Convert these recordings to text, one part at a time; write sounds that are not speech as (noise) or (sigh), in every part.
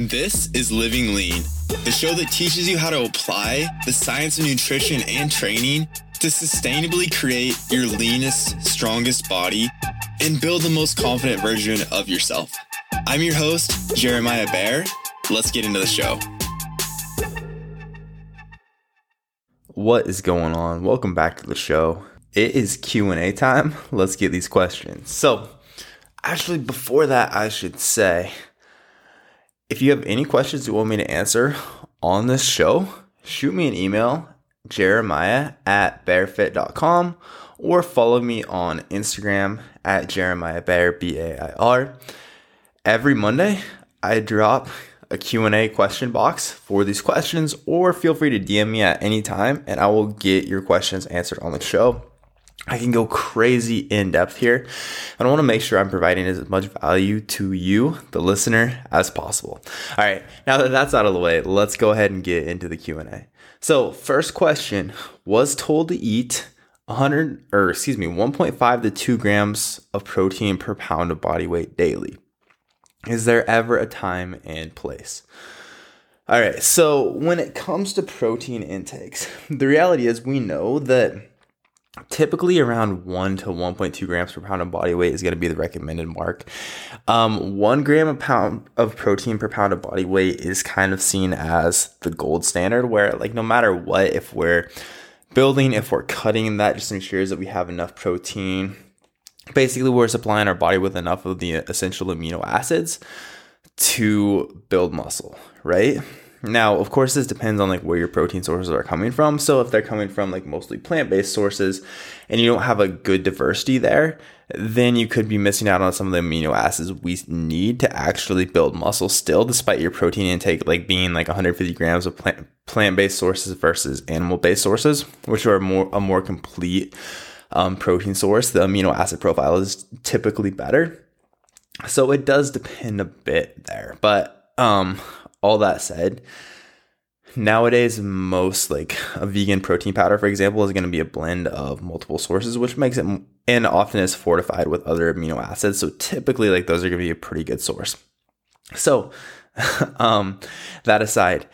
This is Living Lean, the show that teaches you how to apply the science of nutrition and training to sustainably create your leanest, strongest body and build the most confident version of yourself. I'm your host, Jeremiah Bair. Let's get into the show. What is going on? Welcome back to the show. It is Q&A time. Let's get these questions. So, actually before that, I should say if you have any questions you want me to answer on this show, shoot me an email, jeremiah at bairfit.com, or follow me on Instagram at Jeremiah Bair, B A I R. Every Monday, I drop a Q&A question box for these questions, or feel free to DM me at any time, and I will get your questions answered on the show. I can go crazy in depth here. And I want to make sure I'm providing as much value to you, the listener, as possible. All right, now that that's out of the way, let's go ahead and get into the Q&A. So, first question, was told to eat 100 or excuse me, 1.5 to 2 grams of protein per pound of body weight daily. Is there ever a time and place? All right, so when it comes to protein intakes, the reality is we know that typically around 1 to 1.2 grams per pound of body weight is going to be the recommended mark. Um, 1 gram a pound of protein per pound of body weight is kind of seen as the gold standard where like no matter what if we're building if we're cutting that just ensures that we have enough protein. Basically we're supplying our body with enough of the essential amino acids to build muscle right now, of course, this depends on like where your protein sources are coming from. So if they're coming from like mostly plant-based sources and you don't have a good diversity there, then you could be missing out on some of the amino acids we need to actually build muscle still, despite your protein intake like being like 150 grams of plant plant-based sources versus animal-based sources, which are more a more complete um, protein source. The amino acid profile is typically better. So it does depend a bit there, but um, all that said, nowadays most like a vegan protein powder, for example, is going to be a blend of multiple sources, which makes it and often is fortified with other amino acids. So typically, like those are going to be a pretty good source. So, (laughs) um, that aside,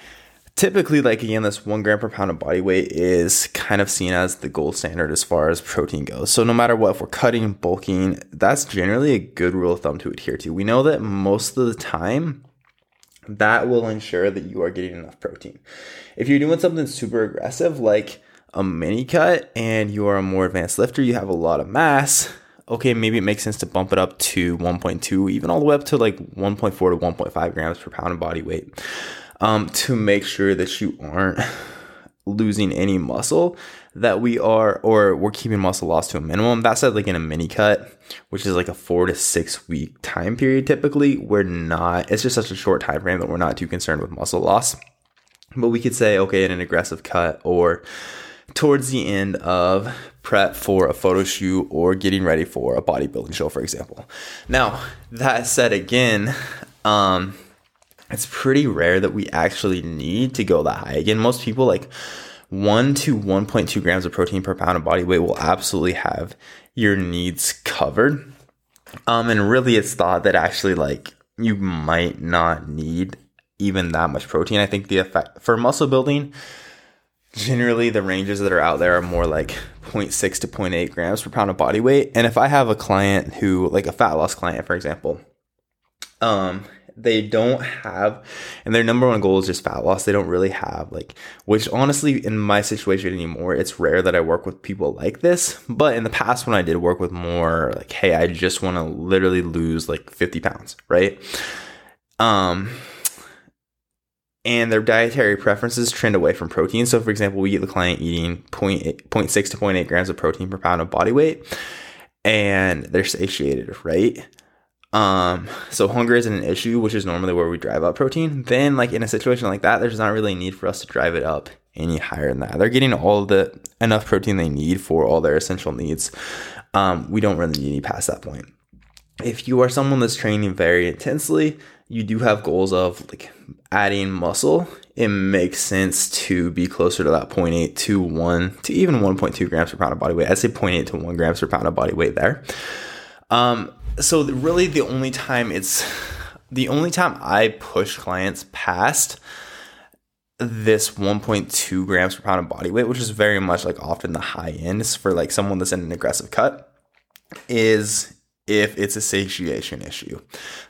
typically, like again, this one gram per pound of body weight is kind of seen as the gold standard as far as protein goes. So, no matter what, if we're cutting, bulking, that's generally a good rule of thumb to adhere to. We know that most of the time, that will ensure that you are getting enough protein. If you're doing something super aggressive like a mini cut and you are a more advanced lifter, you have a lot of mass, okay, maybe it makes sense to bump it up to 1.2, even all the way up to like 1.4 to 1.5 grams per pound of body weight um, to make sure that you aren't losing any muscle that we are or we're keeping muscle loss to a minimum that said like in a mini cut which is like a four to six week time period typically. We're not it's just such a short time frame that we're not too concerned with muscle loss. But we could say okay in an aggressive cut or towards the end of prep for a photo shoot or getting ready for a bodybuilding show for example. Now that said again um it's pretty rare that we actually need to go that high. Again, most people like 1 to 1.2 grams of protein per pound of body weight will absolutely have your needs covered. Um, and really, it's thought that actually, like, you might not need even that much protein. I think the effect for muscle building, generally, the ranges that are out there are more like 0.6 to 0.8 grams per pound of body weight. And if I have a client who, like a fat loss client, for example, um, they don't have and their number one goal is just fat loss. They don't really have like which honestly in my situation anymore it's rare that i work with people like this. But in the past when i did work with more like hey i just want to literally lose like 50 pounds right? Um and their dietary preferences trend away from protein. So for example we get the client eating 0.8, 0.6 to 0.8 grams of protein per pound of body weight and they're satiated right um, so hunger isn't an issue, which is normally where we drive up protein. Then, like in a situation like that, there's not really a need for us to drive it up any higher than that. They're getting all the enough protein they need for all their essential needs. Um, we don't really need any past that point. If you are someone that's training very intensely, you do have goals of like adding muscle. It makes sense to be closer to that 0.8 to 1 to even 1.2 grams per pound of body weight. I'd say 0.8 to 1 grams per pound of body weight there. Um, so really the only time it's the only time I push clients past this 1.2 grams per pound of body weight, which is very much like often the high end for like someone that's in an aggressive cut, is if it's a satiation issue.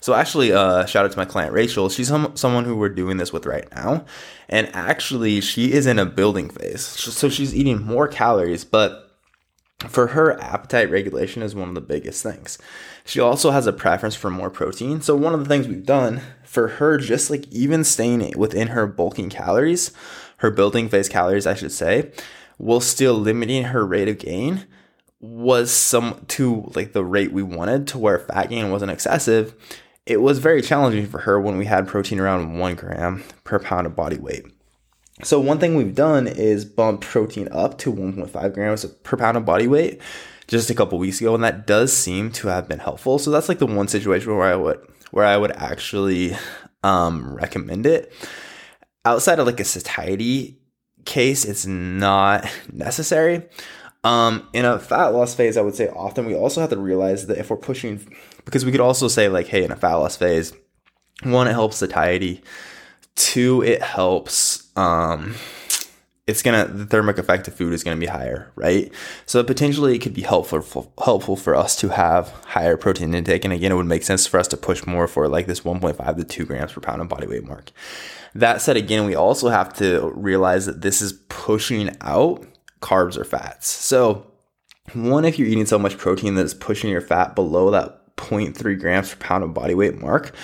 So actually, uh, shout out to my client Rachel. She's some, someone who we're doing this with right now, and actually, she is in a building phase. So she's eating more calories, but for her, appetite regulation is one of the biggest things. She also has a preference for more protein. So one of the things we've done for her, just like even staying within her bulking calories, her building phase calories, I should say, while still limiting her rate of gain was some to like the rate we wanted to where fat gain wasn't excessive, it was very challenging for her when we had protein around one gram per pound of body weight. So one thing we've done is bump protein up to 1.5 grams per pound of body weight just a couple weeks ago, and that does seem to have been helpful. So that's like the one situation where I would where I would actually um, recommend it. Outside of like a satiety case, it's not necessary. Um, in a fat loss phase, I would say often we also have to realize that if we're pushing, because we could also say like, hey, in a fat loss phase, one, it helps satiety. Two, it helps. Um, it's gonna the thermic effect of food is gonna be higher, right? So potentially it could be helpful helpful for us to have higher protein intake, and again, it would make sense for us to push more for like this 1.5 to 2 grams per pound of body weight mark. That said, again, we also have to realize that this is pushing out carbs or fats. So, one, if you're eating so much protein that is pushing your fat below that 0.3 grams per pound of body weight mark,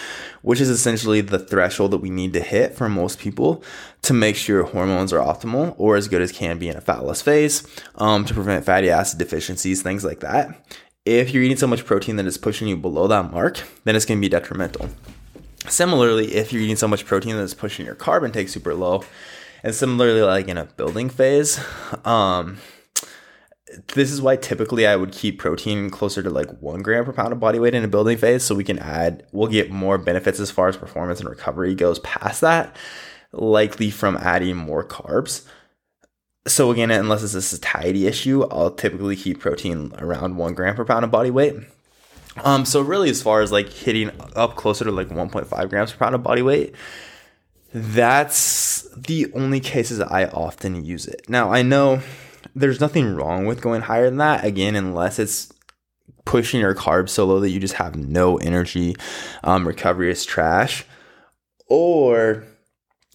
which is essentially the threshold that we need to hit for most people to make sure hormones are optimal or as good as can be in a fat loss phase um, to prevent fatty acid deficiencies, things like that. If you're eating so much protein that is pushing you below that mark, then it's going to be detrimental. Similarly, if you're eating so much protein that is pushing your carb intake super low, and similarly, like in a building phase, um, this is why typically I would keep protein closer to like one gram per pound of body weight in a building phase so we can add, we'll get more benefits as far as performance and recovery goes past that, likely from adding more carbs. So, again, unless it's a satiety issue, I'll typically keep protein around one gram per pound of body weight. Um, so really, as far as like hitting up closer to like 1.5 grams per pound of body weight, that's the only cases I often use it. Now, I know there's nothing wrong with going higher than that, again, unless it's pushing your carbs so low that you just have no energy, um, recovery is trash, or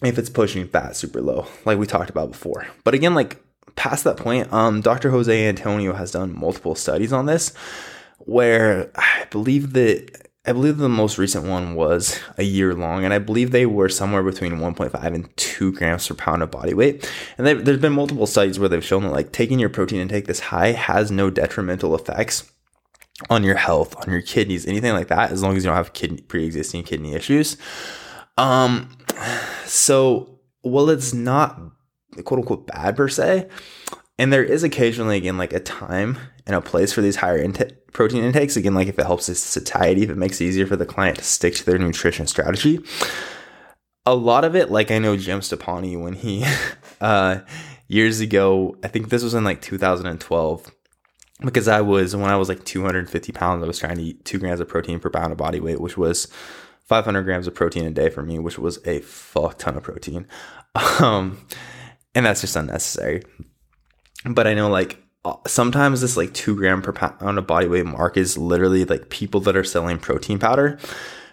if it's pushing fat super low, like we talked about before. But again, like past that point, um, Dr. Jose Antonio has done multiple studies on this where I believe that I believe the most recent one was a year long, and I believe they were somewhere between 1.5 and 2 grams per pound of body weight. And there's been multiple studies where they've shown that like taking your protein intake this high has no detrimental effects on your health, on your kidneys, anything like that, as long as you don't have kidney pre-existing kidney issues. Um, so well, it's not quote unquote bad per se, and there is occasionally again like a time and a place for these higher protein intakes. Again, like if it helps with satiety, if it makes it easier for the client to stick to their nutrition strategy. A lot of it, like I know Jim Stoppani when he (laughs) uh, years ago, I think this was in like 2012, because I was when I was like 250 pounds, I was trying to eat two grams of protein per pound of body weight, which was 500 grams of protein a day for me, which was a fuck ton of protein. (laughs) Um, and that's just unnecessary. But I know like sometimes this like two gram per pound of body weight mark is literally like people that are selling protein powder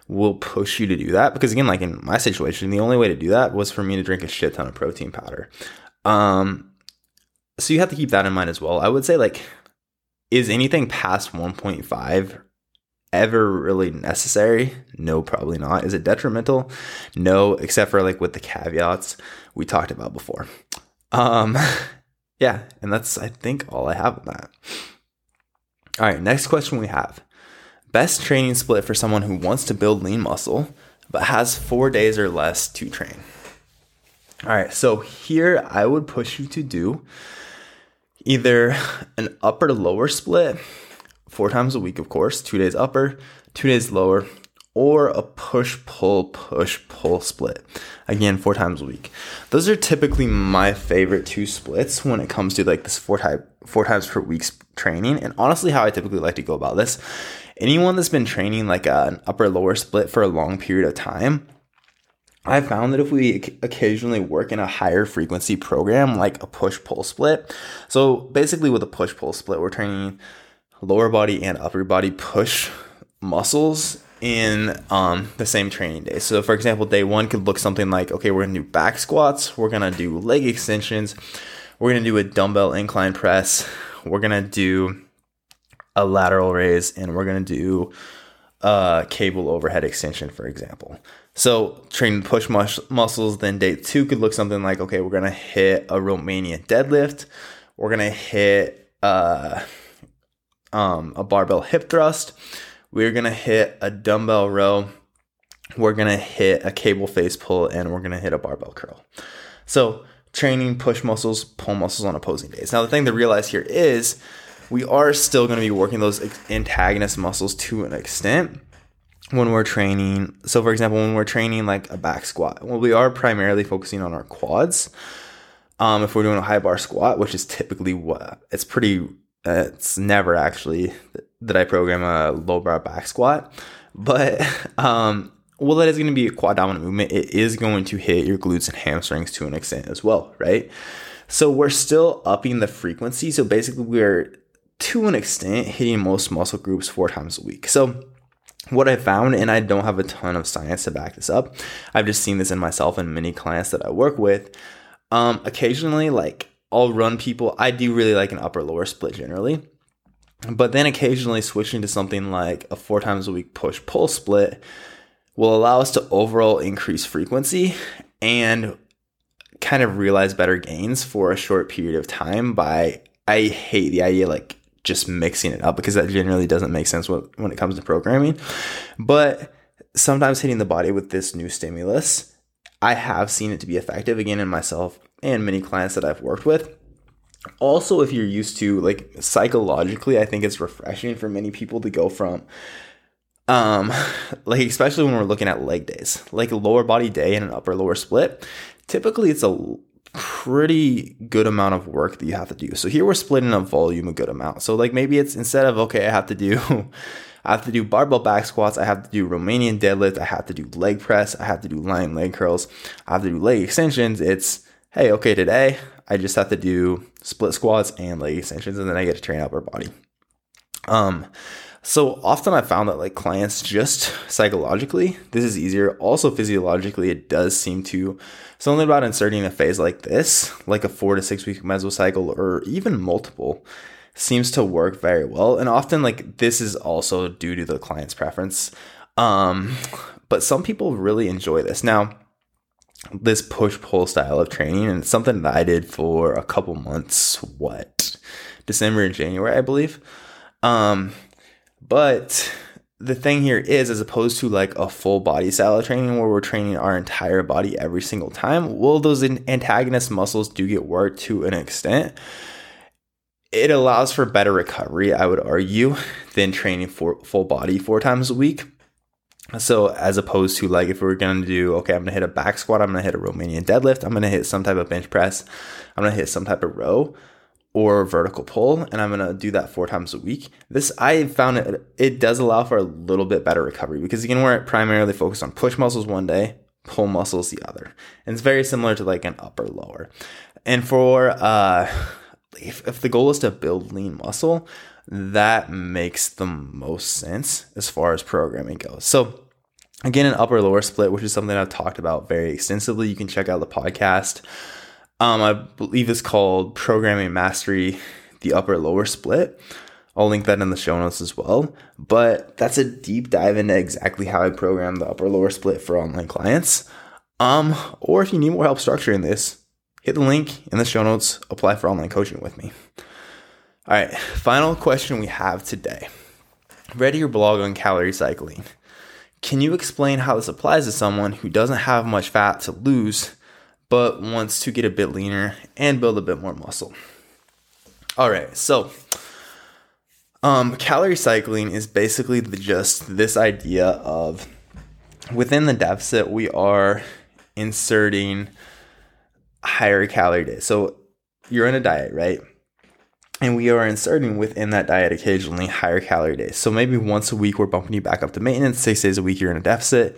will push you to do that. Because again like in my situation the only way to do that was for me to drink a shit ton of protein powder. Um so you have to keep that in mind as well. I would say like is anything past 1.5 ever really necessary? No probably not. Is it detrimental? No except for like with the caveats we talked about before. Um (laughs) yeah, and that's I think all I have on that. All right, next question we have. Best training split for someone who wants to build lean muscle but has 4 days or less to train. All right, so here I would push you to do either an upper to lower split, 4 times a week of course, 2 days upper, 2 days lower, or a push pull push pull split. Again, four times a week. Those are typically my favorite two splits when it comes to like this four type four times per week training. And honestly, how I typically like to go about this anyone that's been training like uh, an upper lower split for a long period of time, I found that if we occasionally work in a higher frequency program like a push pull split, so basically with a push pull split, we're training lower body and upper body push muscles in um, the same training day. So, for example, day one could look something like okay, we're gonna do back squats, we're gonna do leg extensions, we're gonna do a dumbbell incline press, we're gonna do a lateral raise, and we're gonna do a cable overhead extension, for example. So, training push mus- muscles, then day two could look something like okay, we're gonna hit a Romanian deadlift, we're gonna hit uh, um, a barbell hip thrust, we're gonna hit a dumbbell row, we're gonna hit a cable face pull, and we're gonna hit a barbell curl. So, training push muscles, pull muscles on opposing days. Now, the thing to realize here is we are still going to be working those antagonist muscles to an extent when we're training. So, for example, when we're training like a back squat, well, we are primarily focusing on our quads. Um, if we're doing a high bar squat, which is typically what it's pretty, it's never actually that I program a low bar back squat, but um, well, that is going to be a quad dominant movement. It is going to hit your glutes and hamstrings to an extent as well, right? So we're still upping the frequency. So basically, we're to an extent hitting most muscle groups four times a week. So what I found, and I don't have a ton of science to back this up, I've just seen this in myself and many clients that I work with. Um, occasionally, like I'll run people, I do really like an upper lower split generally, but then occasionally switching to something like a four times a week push pull split will allow us to overall increase frequency and kind of realize better gains for a short period of time by I hate the idea like just mixing it up because that generally doesn't make sense when it comes to programming. But sometimes hitting the body with this new stimulus, I have seen it to be effective again in myself and many clients that I've worked with. Also, if you're used to like psychologically, I think it's refreshing for many people to go from um (laughs) like especially when we're looking at leg days like a lower body day and an upper lower split typically it's a pretty good amount of work that you have to do. So here we're splitting a volume a good amount. So like maybe it's instead of okay, I have to do (laughs) I have to do barbell back squats, I have to do Romanian deadlift, I have to do leg press, I have to do lying leg curls, I have to do leg extensions. It's hey, okay, today I just have to do split squats and leg extensions and then I get to train upper body. Um so often I found that like clients just psychologically, this is easier. Also physiologically, it does seem to something about inserting a phase like this, like a four to six week mesocycle or even multiple, seems to work very well. And often like this is also due to the client's preference. Um, but some people really enjoy this. Now, this push pull style of training, and something that I did for a couple months, what? December and January, I believe. Um, but the thing here is, as opposed to like a full body style of training where we're training our entire body every single time, well, those antagonist muscles do get worked to an extent. It allows for better recovery, I would argue, than training for full body four times a week. So, as opposed to like if we are gonna do, okay, I'm gonna hit a back squat, I'm gonna hit a Romanian deadlift, I'm gonna hit some type of bench press, I'm gonna hit some type of row or vertical pull and I'm to do that four times a week. This I found it it does allow for a little bit better recovery because again we're primarily focused on push muscles one day, pull muscles the other. And it's very similar to like an upper lower. And for uh if, if the goal is to build lean muscle, that makes the most sense as far as programming goes. So again an upper lower split, which is something I've talked about very extensively. You can check out the podcast um, I believe it's called Programming Mastery, the upper lower split. I'll link that in the show notes as well. But that's a deep dive into exactly how I program the upper lower split for online clients. Um, or if you need more help structuring this, hit the link in the show notes, apply for online coaching with me. All right, final question we have today. Read your blog on calorie cycling. Can you explain how this applies to someone who doesn't have much fat to lose but wants to get a bit leaner and build a bit more muscle. All right, so um, calorie cycling is basically the, just this idea of within the deficit, we are inserting higher calorie days. So you're in a diet, right? And we are inserting within that diet occasionally higher calorie days. So maybe once a week, we're bumping you back up to maintenance. Six days a week, you're in a deficit.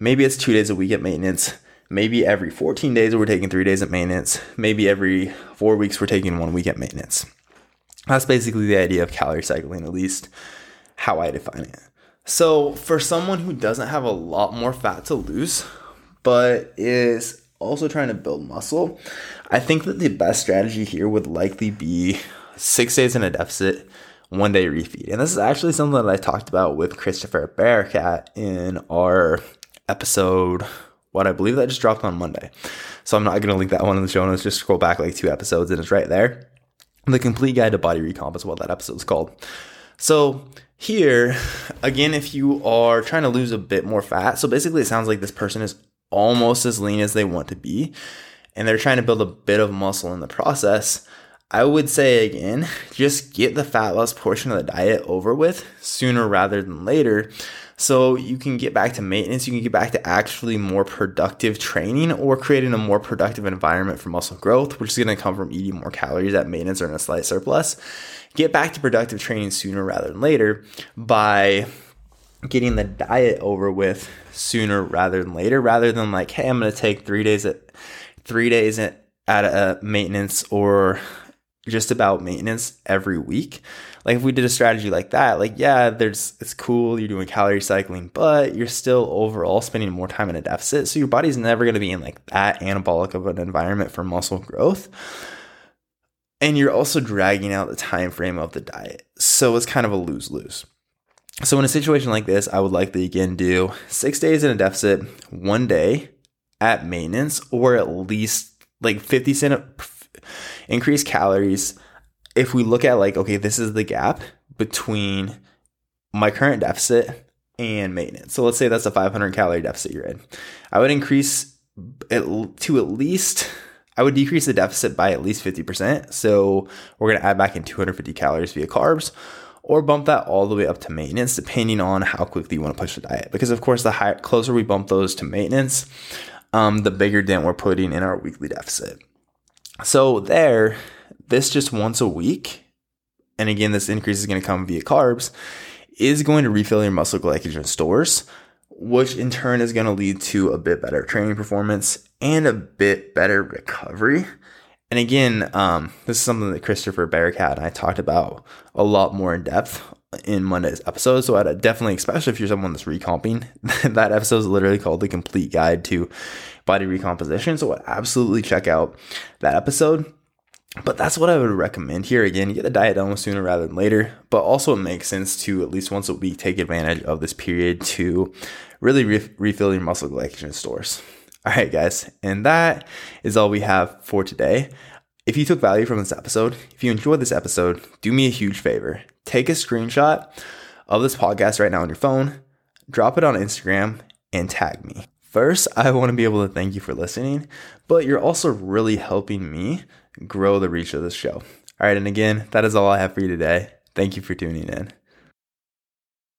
Maybe it's two days a week at maintenance. Maybe every 14 days, we're taking three days at maintenance. Maybe every four weeks, we're taking one week at maintenance. That's basically the idea of calorie cycling, at least how I define it. So, for someone who doesn't have a lot more fat to lose, but is also trying to build muscle, I think that the best strategy here would likely be six days in a deficit, one day refeed. And this is actually something that I talked about with Christopher Barakat in our episode, what I believe that just dropped on Monday. So I'm not going to link that one in the show notes. Just scroll back like two episodes and it's right there. The Complete Guide to Body Recomp is what that episode is called. So here, again, if you are trying to lose a bit more fat, so basically it sounds like this person is almost as lean as they want to be, and they're trying to build a bit of muscle in the process. I would say again, (laughs) just get the fat loss portion of the diet over with sooner rather than later. So you can get back to maintenance, you can get back to actually more productive training or creating a more productive environment for muscle growth, which is going to come from eating more calories at maintenance or in a slight surplus. Get back to productive training sooner rather than later by getting the diet over with sooner rather than later, rather than like, hey, I'm going to take three days at three days at, at a maintenance or just about maintenance every week. Like if we did a strategy like that, like yeah, there's it's cool, you're doing calorie cycling, but you're still overall spending more time in a deficit. So your body's never going to be in like that anabolic of an environment for muscle growth. And you're also dragging out the time frame of the diet. So it's kind of a lose-lose. So in a situation like this, I would likely again do 6 days in a deficit, 1 day at maintenance or at least like 50 cent increase calories. If we look at like, okay, this is the gap between my current deficit and maintenance. So let's say that's a 500 calorie deficit you're in. I would increase it to at least, I would decrease the deficit by at least 50%. So we're going to add back in 250 calories via carbs or bump that all the way up to maintenance depending on how quickly you want to push the diet. Because of course, the higher, closer we bump those to maintenance, um, the bigger dent we're putting in our weekly deficit. So there, this just once a week, and again, this increase is going to come via carbs, is going to refill your muscle glycogen stores, which in turn is going to lead to a bit better training performance and a bit better recovery. And again, um, this is something that Christopher Barakat and I talked about a lot more in depth in Monday's episode. So I'd definitely, especially if you're someone that's recomping, (laughs) that episode is literally called The Complete Guide to body recomposition. So absolutely check out that episode. But that's what I would recommend here. Again, get the diet done sooner rather than later. But also, it makes sense to at least once a week take advantage of this period to really re- refill your muscle glycogen stores. All right, guys, and that is all we have for today. If you took value from this episode, if you enjoyed this episode, do me a huge favor. Take a screenshot of this podcast right now on your phone, drop it on Instagram, and tag me. First, I want to be able to thank you for listening, but you're also really helping me grow the reach of this show. All right, and again, that is all I have for you today. Thank you for tuning in.